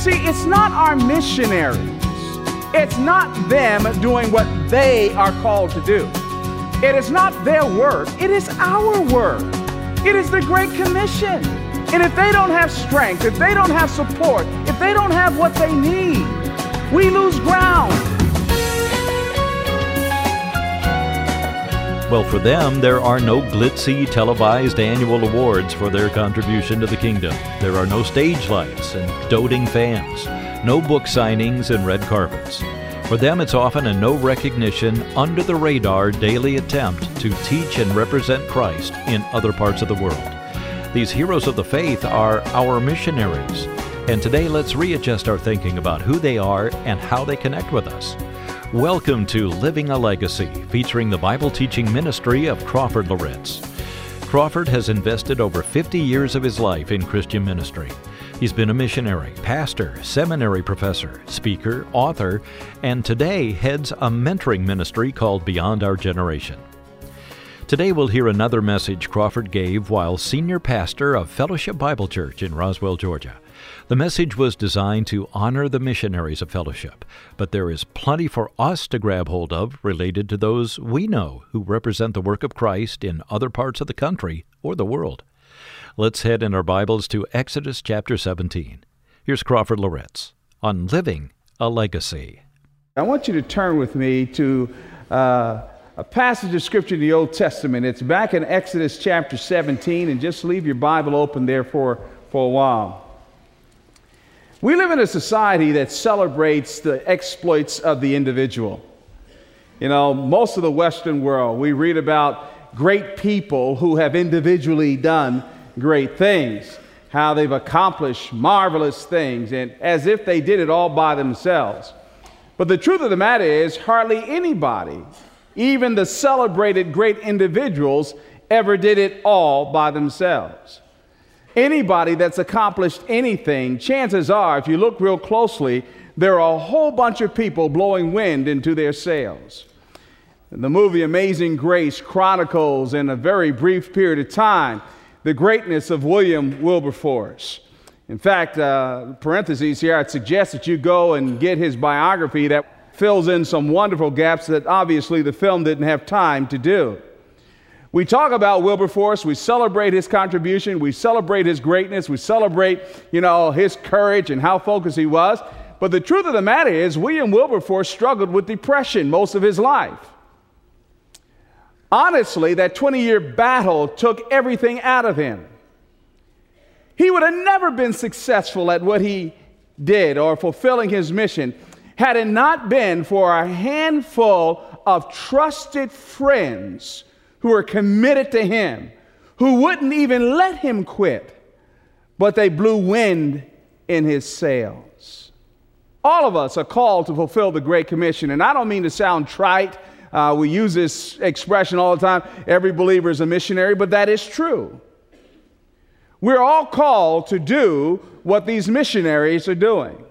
See, it's not our missionaries, it's not them doing what they are called to do. It is not their work, it is our work. It is the Great Commission. And if they don't have strength, if they don't have support, if they don't have what they need, we lose ground. Well, for them, there are no glitzy televised annual awards for their contribution to the kingdom. There are no stage lights and doting fans, no book signings and red carpets. For them, it's often a no recognition, under the radar daily attempt to teach and represent Christ in other parts of the world. These heroes of the faith are our missionaries. And today, let's readjust our thinking about who they are and how they connect with us. Welcome to Living a Legacy, featuring the Bible teaching ministry of Crawford Loritts. Crawford has invested over 50 years of his life in Christian ministry. He's been a missionary, pastor, seminary professor, speaker, author, and today heads a mentoring ministry called Beyond Our Generation. Today we'll hear another message Crawford gave while senior pastor of Fellowship Bible Church in Roswell, Georgia. The message was designed to honor the missionaries of fellowship, but there is plenty for us to grab hold of related to those we know who represent the work of Christ in other parts of the country or the world. Let's head in our Bibles to Exodus chapter 17. Here's Crawford Loritts on Living a Legacy. I want you to turn with me to uh, a passage of Scripture in the Old Testament. It's back in Exodus chapter 17, and just leave your Bible open there for, for a while. We live in a society that celebrates the exploits of the individual. You know, most of the Western world, we read about great people who have individually done great things, how they've accomplished marvelous things, and as if they did it all by themselves. But the truth of the matter is, hardly anybody, even the celebrated great individuals, ever did it all by themselves. Anybody that's accomplished anything, chances are, if you look real closely, there are a whole bunch of people blowing wind into their sails. The movie Amazing Grace chronicles in a very brief period of time the greatness of William Wilberforce. In fact, uh, parentheses here, I'd suggest that you go and get his biography that fills in some wonderful gaps that obviously the film didn't have time to do. We talk about Wilberforce, we celebrate his contribution, we celebrate his greatness, we celebrate, you know, his courage and how focused he was. But the truth of the matter is, William Wilberforce struggled with depression most of his life. Honestly, that 20 year battle took everything out of him. He would have never been successful at what he did or fulfilling his mission had it not been for a handful of trusted friends who were committed to him, who wouldn't even let him quit, but they blew wind in his sails. All of us are called to fulfill the Great Commission, and I don't mean to sound trite. Uh, we use this expression all the time every believer is a missionary, but that is true. We're all called to do what these missionaries are doing.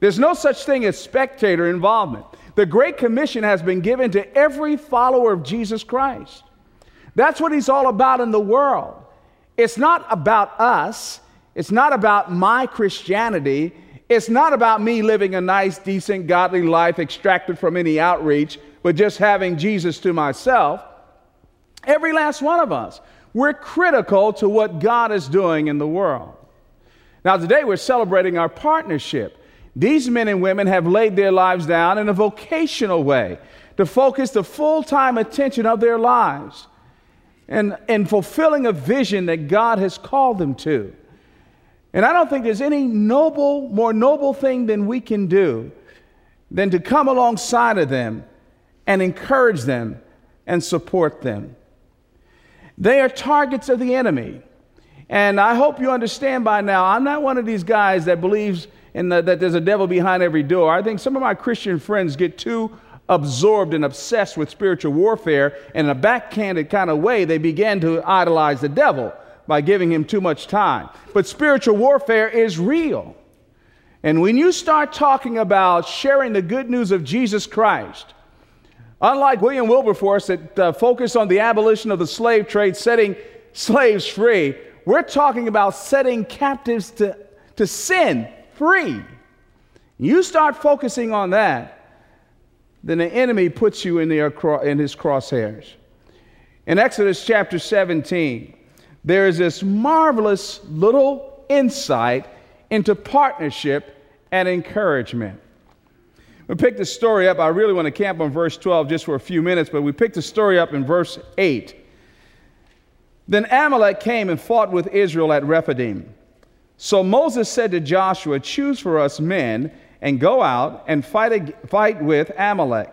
There's no such thing as spectator involvement. The Great Commission has been given to every follower of Jesus Christ. That's what he's all about in the world. It's not about us, it's not about my Christianity, it's not about me living a nice, decent, godly life extracted from any outreach, but just having Jesus to myself. Every last one of us, we're critical to what God is doing in the world. Now, today we're celebrating our partnership. These men and women have laid their lives down in a vocational way to focus the full time attention of their lives and, and fulfilling a vision that God has called them to. And I don't think there's any noble, more noble thing than we can do than to come alongside of them and encourage them and support them. They are targets of the enemy. And I hope you understand by now, I'm not one of these guys that believes and the, that there's a devil behind every door. I think some of my Christian friends get too absorbed and obsessed with spiritual warfare, and in a backhanded kind of way, they begin to idolize the devil by giving him too much time. But spiritual warfare is real. And when you start talking about sharing the good news of Jesus Christ, unlike William Wilberforce that uh, focused on the abolition of the slave trade, setting slaves free, we're talking about setting captives to, to sin free. You start focusing on that, then the enemy puts you in, the, in his crosshairs. In Exodus chapter 17, there is this marvelous little insight into partnership and encouragement. We picked the story up. I really want to camp on verse 12 just for a few minutes, but we picked the story up in verse 8. Then Amalek came and fought with Israel at Rephidim. So Moses said to Joshua, Choose for us men and go out and fight, fight with Amalek.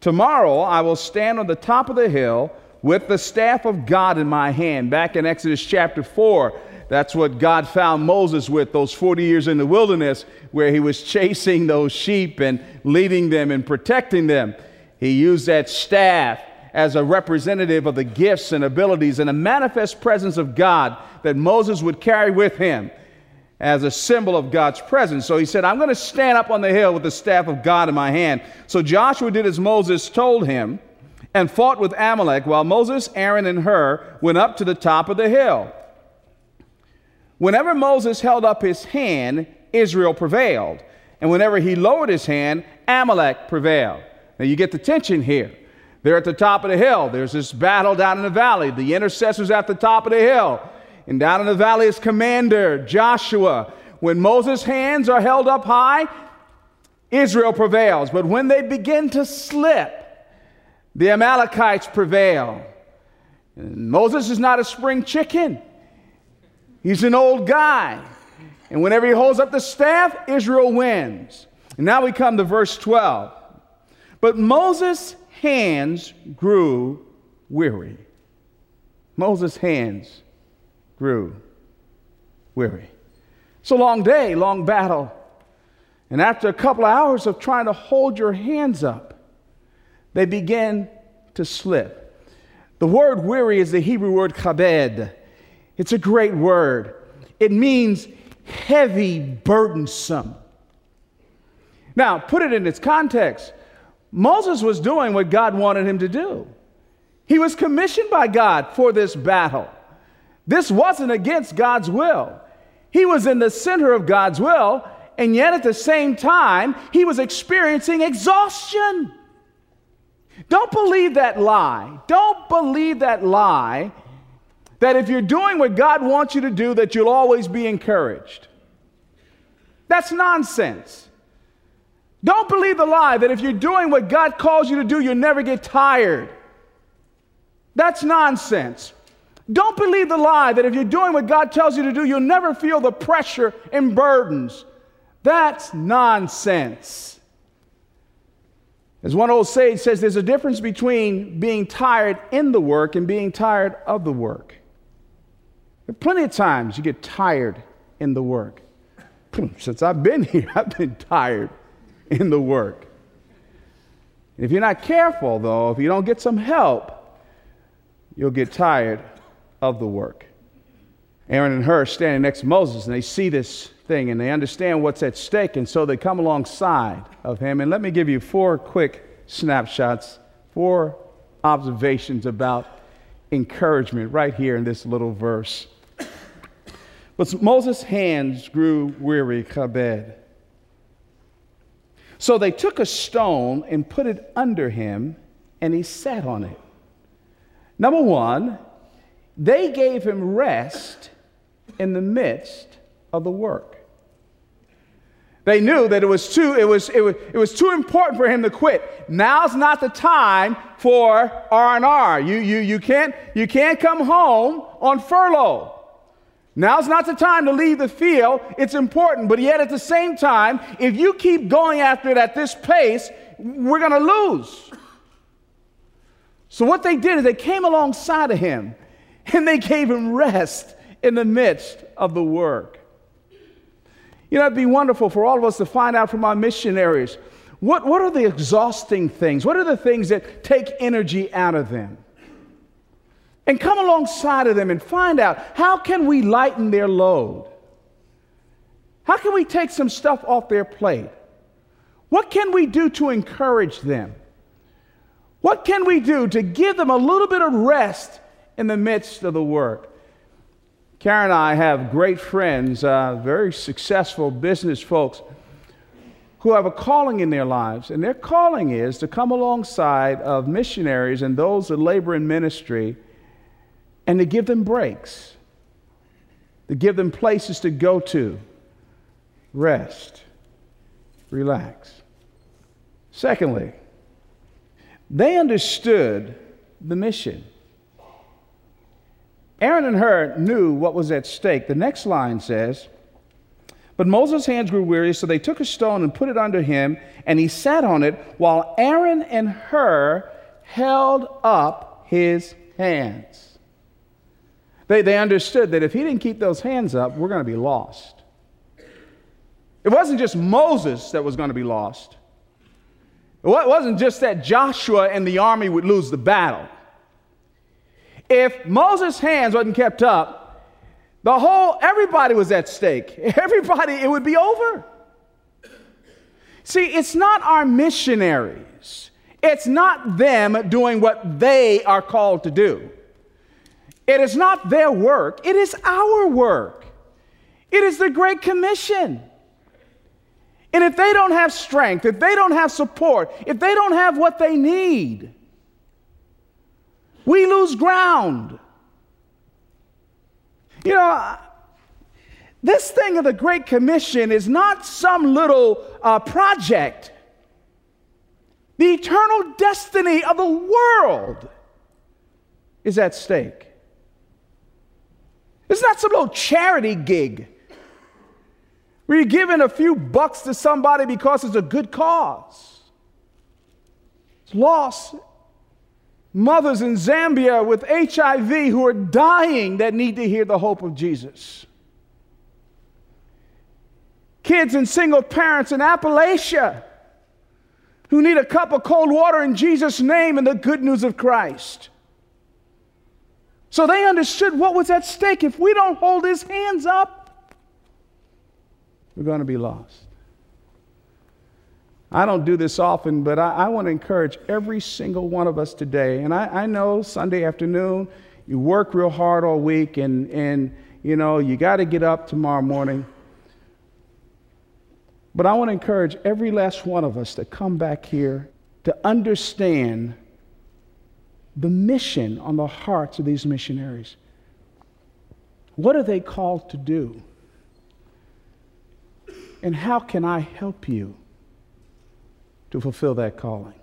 Tomorrow I will stand on the top of the hill with the staff of God in my hand. Back in Exodus chapter 4, that's what God found Moses with those 40 years in the wilderness, where he was chasing those sheep and leading them and protecting them. He used that staff as a representative of the gifts and abilities and a manifest presence of God that Moses would carry with him as a symbol of God's presence. So he said, I'm going to stand up on the hill with the staff of God in my hand. So Joshua did as Moses told him and fought with Amalek while Moses, Aaron, and Hur went up to the top of the hill. Whenever Moses held up his hand, Israel prevailed. And whenever he lowered his hand, Amalek prevailed. Now you get the tension here. They're at the top of the hill. There's this battle down in the valley. The intercessor's at the top of the hill. And down in the valley is commander Joshua. When Moses' hands are held up high, Israel prevails. But when they begin to slip, the Amalekites prevail. And Moses is not a spring chicken. He's an old guy. And whenever he holds up the staff, Israel wins. And now we come to verse 12. But Moses' hands grew weary. Moses' hands grew weary. It's a long day, long battle. And after a couple of hours of trying to hold your hands up, they begin to slip. The word weary is the Hebrew word kabed. It's a great word. It means heavy, burdensome. Now, put it in its context. Moses was doing what God wanted him to do. He was commissioned by God for this battle. This wasn't against God's will. He was in the center of God's will, and yet at the same time, he was experiencing exhaustion. Don't believe that lie. Don't believe that lie that if you're doing what God wants you to do, that you'll always be encouraged. That's nonsense. Don't believe the lie that if you're doing what God calls you to do, you'll never get tired. That's nonsense. Don't believe the lie that if you're doing what God tells you to do, you'll never feel the pressure and burdens. That's nonsense. As one old sage says, there's a difference between being tired in the work and being tired of the work. There are plenty of times you get tired in the work. Since I've been here, I've been tired in the work. If you're not careful, though, if you don't get some help, you'll get tired of the work. Aaron and Hur standing next to Moses, and they see this thing and they understand what's at stake, and so they come alongside of him. And let me give you four quick snapshots, four observations about encouragement right here in this little verse. But Moses' hands grew weary, kabed. So they took a stone and put it under him, and he sat on it. Number one, they gave him rest in the midst of the work. They knew that it was too, it was, it was, it was too important for him to quit. Now's not the time for R&R. You, you, you, can't, you can't come home on furlough. Now's not the time to leave the field. It's important. But yet, at the same time, if you keep going after it at this pace, we're going to lose. So, what they did is they came alongside of him and they gave him rest in the midst of the work. You know, it'd be wonderful for all of us to find out from our missionaries what, what are the exhausting things? What are the things that take energy out of them? and come alongside of them and find out how can we lighten their load? How can we take some stuff off their plate? What can we do to encourage them? What can we do to give them a little bit of rest in the midst of the work? Karen and I have great friends, uh, very successful business folks who have a calling in their lives, and their calling is to come alongside of missionaries and those that labor in ministry and to give them breaks, to give them places to go to, rest, relax. Secondly, they understood the mission. Aaron and Hur knew what was at stake. The next line says, But Moses' hands grew weary, so they took a stone and put it under him, and he sat on it, while Aaron and Hur held up his hands. They, they understood that if he didn't keep those hands up, we're going to be lost. It wasn't just Moses that was going to be lost. It wasn't just that Joshua and the army would lose the battle. If Moses' hands wasn't kept up, the whole, everybody was at stake. Everybody, it would be over. See, it's not our missionaries, it's not them doing what they are called to do. It is not their work, it is our work. It is the Great Commission. And if they don't have strength, if they don't have support, if they don't have what they need, we lose ground. You know, this thing of the Great Commission is not some little uh, project. The eternal destiny of the world is at stake. It's not some little charity gig where you're giving a few bucks to somebody because it's a good cause. It's lost mothers in Zambia with HIV who are dying that need to hear the hope of Jesus. Kids and single parents in Appalachia who need a cup of cold water in Jesus' name and the good news of Christ. So they understood what was at stake. If we don't hold his hands up, we're going to be lost. I don't do this often, but I, I want to encourage every single one of us today. And I, I, know Sunday afternoon, you work real hard all week, and, and you know, you got to get up tomorrow morning. But I want to encourage every last one of us to come back here to understand the mission on the hearts of these missionaries. What are they called to do? And how can I help you to fulfill that calling?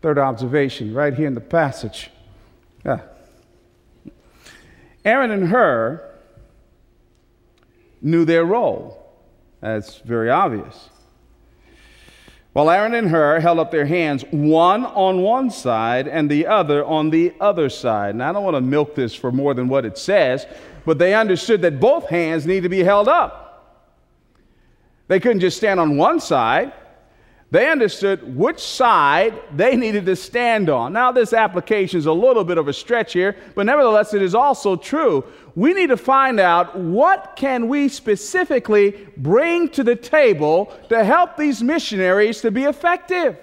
Third observation, right here in the passage. Ah. Aaron and Hur knew their role. That's very obvious. While Aaron and Hur held up their hands, one on one side and the other on the other side. Now, I don't want to milk this for more than what it says, but they understood that both hands need to be held up. They couldn't just stand on one side. They understood which side they needed to stand on. Now, this application is a little bit of a stretch here, but nevertheless, it is also true. We need to find out what can we specifically bring to the table to help these missionaries to be effective.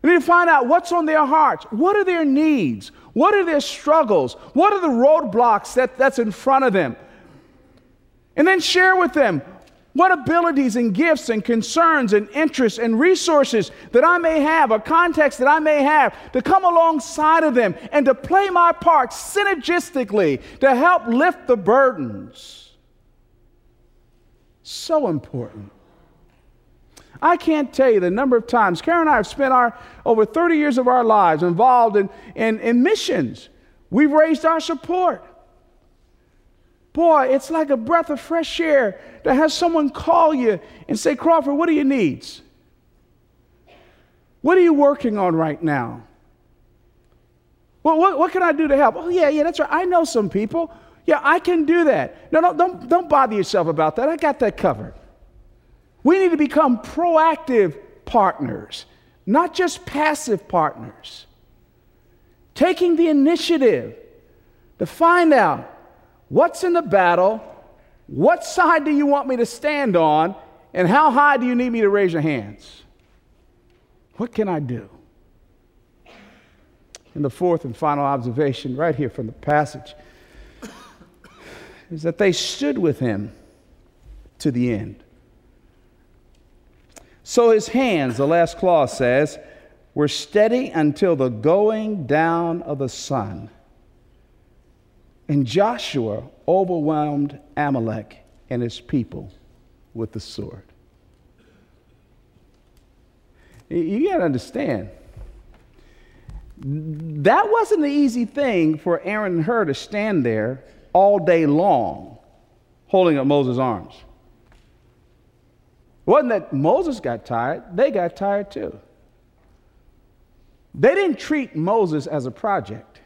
We need to find out what's on their hearts. What are their needs? What are their struggles? What are the roadblocks that, that's in front of them? And then share with them what abilities and gifts and concerns and interests and resources that I may have, a context that I may have, to come alongside of them and to play my part synergistically to help lift the burdens. So important. I can't tell you the number of times Karen and I have spent our over 30 years of our lives involved in, in, in missions. We've raised our support. Boy, it's like a breath of fresh air to have someone call you and say, Crawford, what are your needs? What are you working on right now? Well, what, what can I do to help? Oh, yeah, yeah, that's right. I know some people. Yeah, I can do that. No, no, don't, don't bother yourself about that. I got that covered. We need to become proactive partners, not just passive partners. Taking the initiative to find out What's in the battle? What side do you want me to stand on? And how high do you need me to raise your hands? What can I do? And the fourth and final observation, right here from the passage is that they stood with him to the end. So his hands, the last clause says, were steady until the going down of the sun. And Joshua overwhelmed Amalek and his people with the sword. You got to understand, that wasn't an easy thing for Aaron and Hur to stand there all day long holding up Moses' arms. It wasn't that Moses got tired, they got tired too. They didn't treat Moses as a project.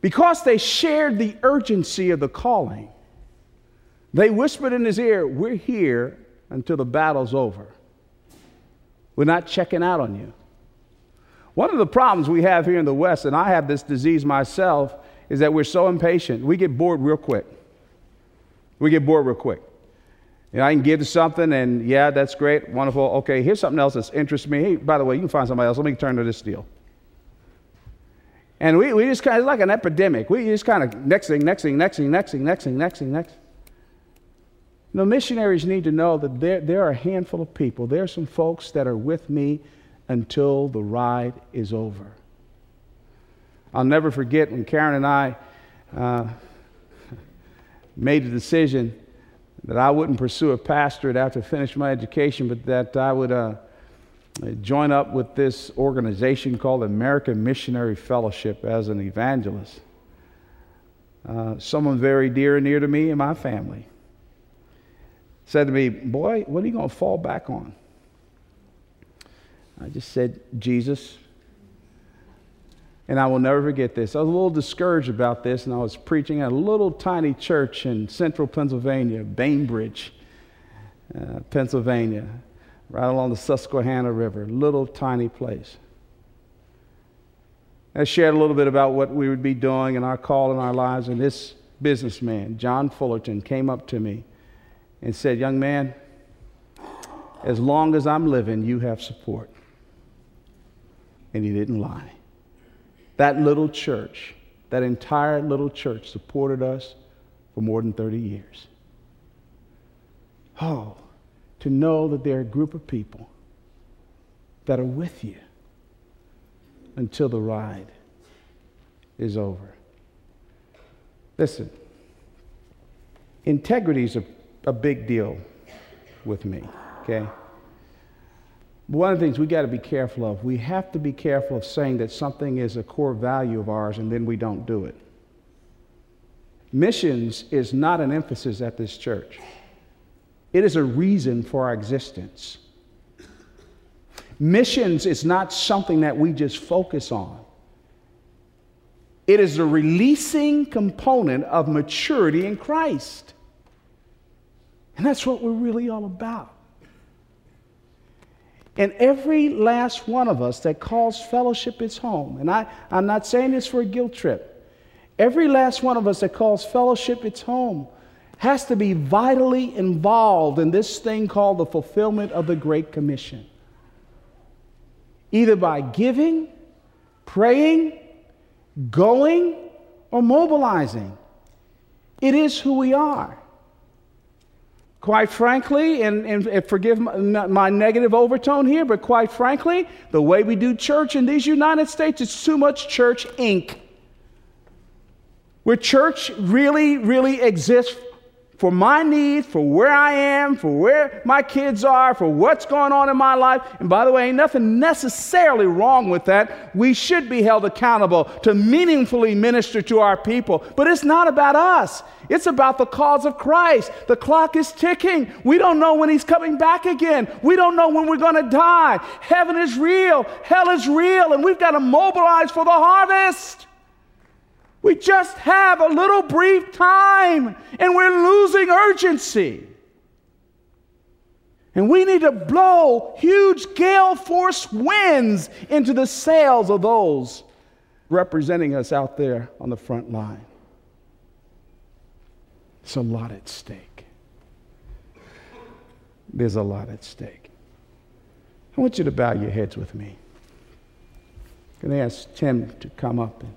Because they shared the urgency of the calling, they whispered in his ear, We're here until the battle's over. We're not checking out on you. One of the problems we have here in the West, and I have this disease myself, is that we're so impatient. We get bored real quick. We get bored real quick. You know, I can give something, and yeah, that's great, wonderful. Okay, here's something else that interests me. Hey, by the way, you can find somebody else. Let me turn to this deal. And we, we just kind of, like an epidemic. We just kind of next thing, next thing, next thing, next thing, next thing, next thing, next. The missionaries need to know that there, there are a handful of people. There are some folks that are with me until the ride is over. I'll never forget when Karen and I uh, made the decision that I wouldn't pursue a pastorate after I finished my education, but that I would uh, join up with this organization called American Missionary Fellowship as an evangelist. Uh, someone very dear and near to me and my family said to me, Boy, what are you going to fall back on? I just said, Jesus. And I will never forget this. I was a little discouraged about this, and I was preaching at a little tiny church in central Pennsylvania, Bainbridge, uh, Pennsylvania, right along the Susquehanna River, little tiny place. I shared a little bit about what we would be doing and our call in our lives, and this businessman, John Fullerton, came up to me and said, Young man, as long as I'm living, you have support. And he didn't lie. That little church, that entire little church, supported us for more than 30 years. Oh, to know that there are a group of people that are with you until the ride is over. Listen, integrity is a a big deal with me, okay? One of the things we got to be careful of, we have to be careful of saying that something is a core value of ours and then we don't do it. Missions is not an emphasis at this church, it is a reason for our existence. Missions is not something that we just focus on. It is a releasing component of maturity in Christ. And that's what we're really all about. And every last one of us that calls fellowship its home, and I, I'm not saying this for a guilt trip, every last one of us that calls fellowship its home has to be vitally involved in this thing called the fulfillment of the Great Commission. Either by giving, praying, going, or mobilizing. It is who we are. Quite frankly, and, and forgive my, my, negative overtone here, but quite frankly, the way we do church in these United States is too much church ink. Where church really, really exists for my needs, for where I am, for where my kids are, for what's going on in my life. And by the way, ain't nothing necessarily wrong with that. We should be held accountable to meaningfully minister to our people. But it's not about us, it's about the cause of Christ. The clock is ticking. We don't know when He's coming back again, we don't know when we're going to die. Heaven is real, hell is real, and we've got to mobilize for the harvest. We just have a little brief time and we're losing urgency. And we need to blow huge gale force winds into the sails of those representing us out there on the front line. It's a lot at stake. There's a lot at stake. I want you to bow your heads with me. I'm going to ask Tim to come up and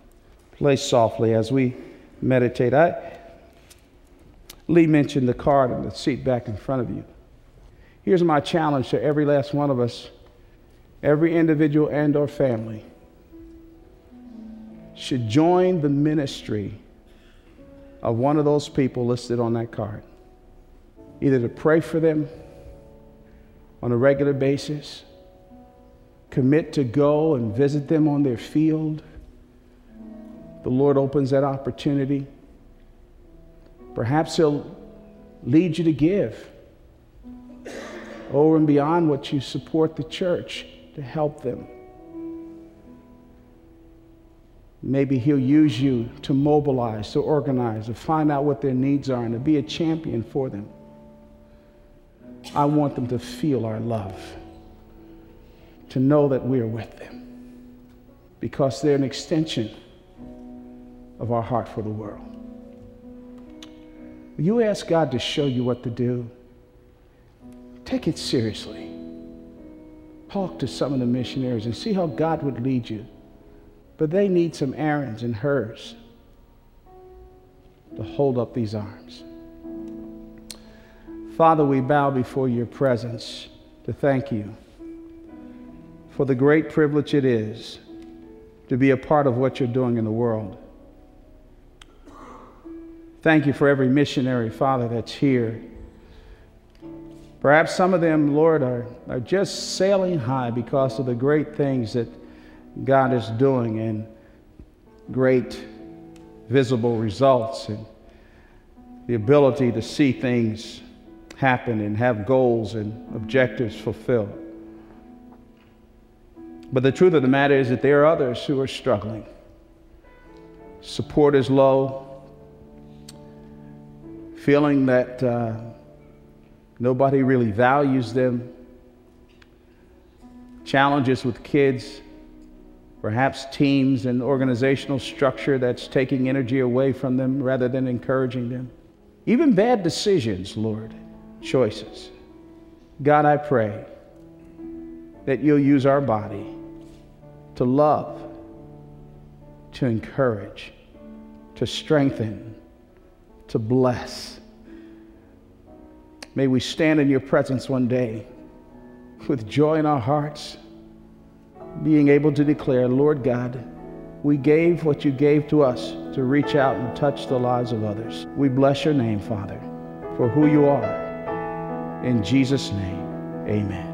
play softly as we meditate. I, Lee mentioned the card and the seat back in front of you. Here's my challenge to every last one of us, every individual and or family should join the ministry of one of those people listed on that card. Either to pray for them on a regular basis, commit to go and visit them on their field. The Lord opens that opportunity. Perhaps He'll lead you to give over and beyond what you support the church to help them. Maybe He'll use you to mobilize, to organize, to find out what their needs are, and to be a champion for them. I want them to feel our love, to know that we are with them, because they're an extension of our heart for the world. You ask God to show you what to do. Take it seriously. Talk to some of the missionaries and see how God would lead you. But they need some Aarons and Hurs to hold up these arms. Father, we bow before your presence to thank you for the great privilege it is to be a part of what you're doing in the world. Thank you for every missionary, Father, that's here. Perhaps some of them, Lord, are, are just sailing high because of the great things that God is doing and great visible results and the ability to see things happen and have goals and objectives fulfilled. But the truth of the matter is that there are others who are struggling. Support is low, feeling that uh, nobody really values them, challenges with kids perhaps teams and organizational structure that's taking energy away from them rather than encouraging them. Even bad decisions, Lord, choices. God, I pray that you'll use our body to love, to encourage, to strengthen, to bless. May we stand in your presence one day with joy in our hearts being able to declare, Lord God, we gave what you gave to us to reach out and touch the lives of others. We bless your name, Father, for who you are. In Jesus' name, amen.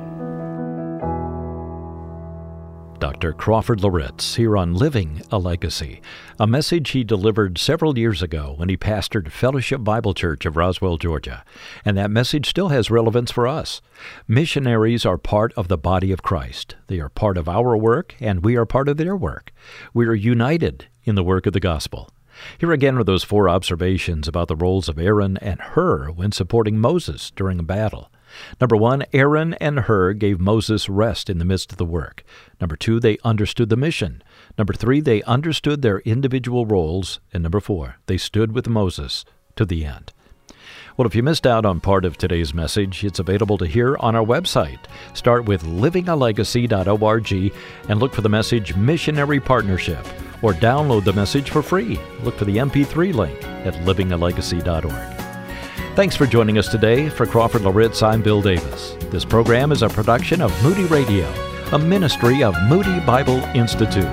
Dr. Crawford Loritts here on Living a Legacy, a message he delivered several years ago when he pastored Fellowship Bible Church of Roswell, Georgia. And that message still has relevance for us. Missionaries are part of the body of Christ. They are part of our work, and we are part of their work. We are united in the work of the gospel. Here again are those four observations about the roles of Aaron and Hur when supporting Moses during a battle. Number one, Aaron and Hur gave Moses rest in the midst of the work. Number two, they understood the mission. Number three, they understood their individual roles. And number four, they stood with Moses to the end. Well, if you missed out on part of today's message, it's available to hear on our website. Start with livingalegacy.org and look for the message Missionary Partnership, or download the message for free. Look for the MP3 link at livingalegacy.org. Thanks for joining us today. For Crawford Loritts, I'm Bill Davis. This program is a production of Moody Radio, a ministry of Moody Bible Institute.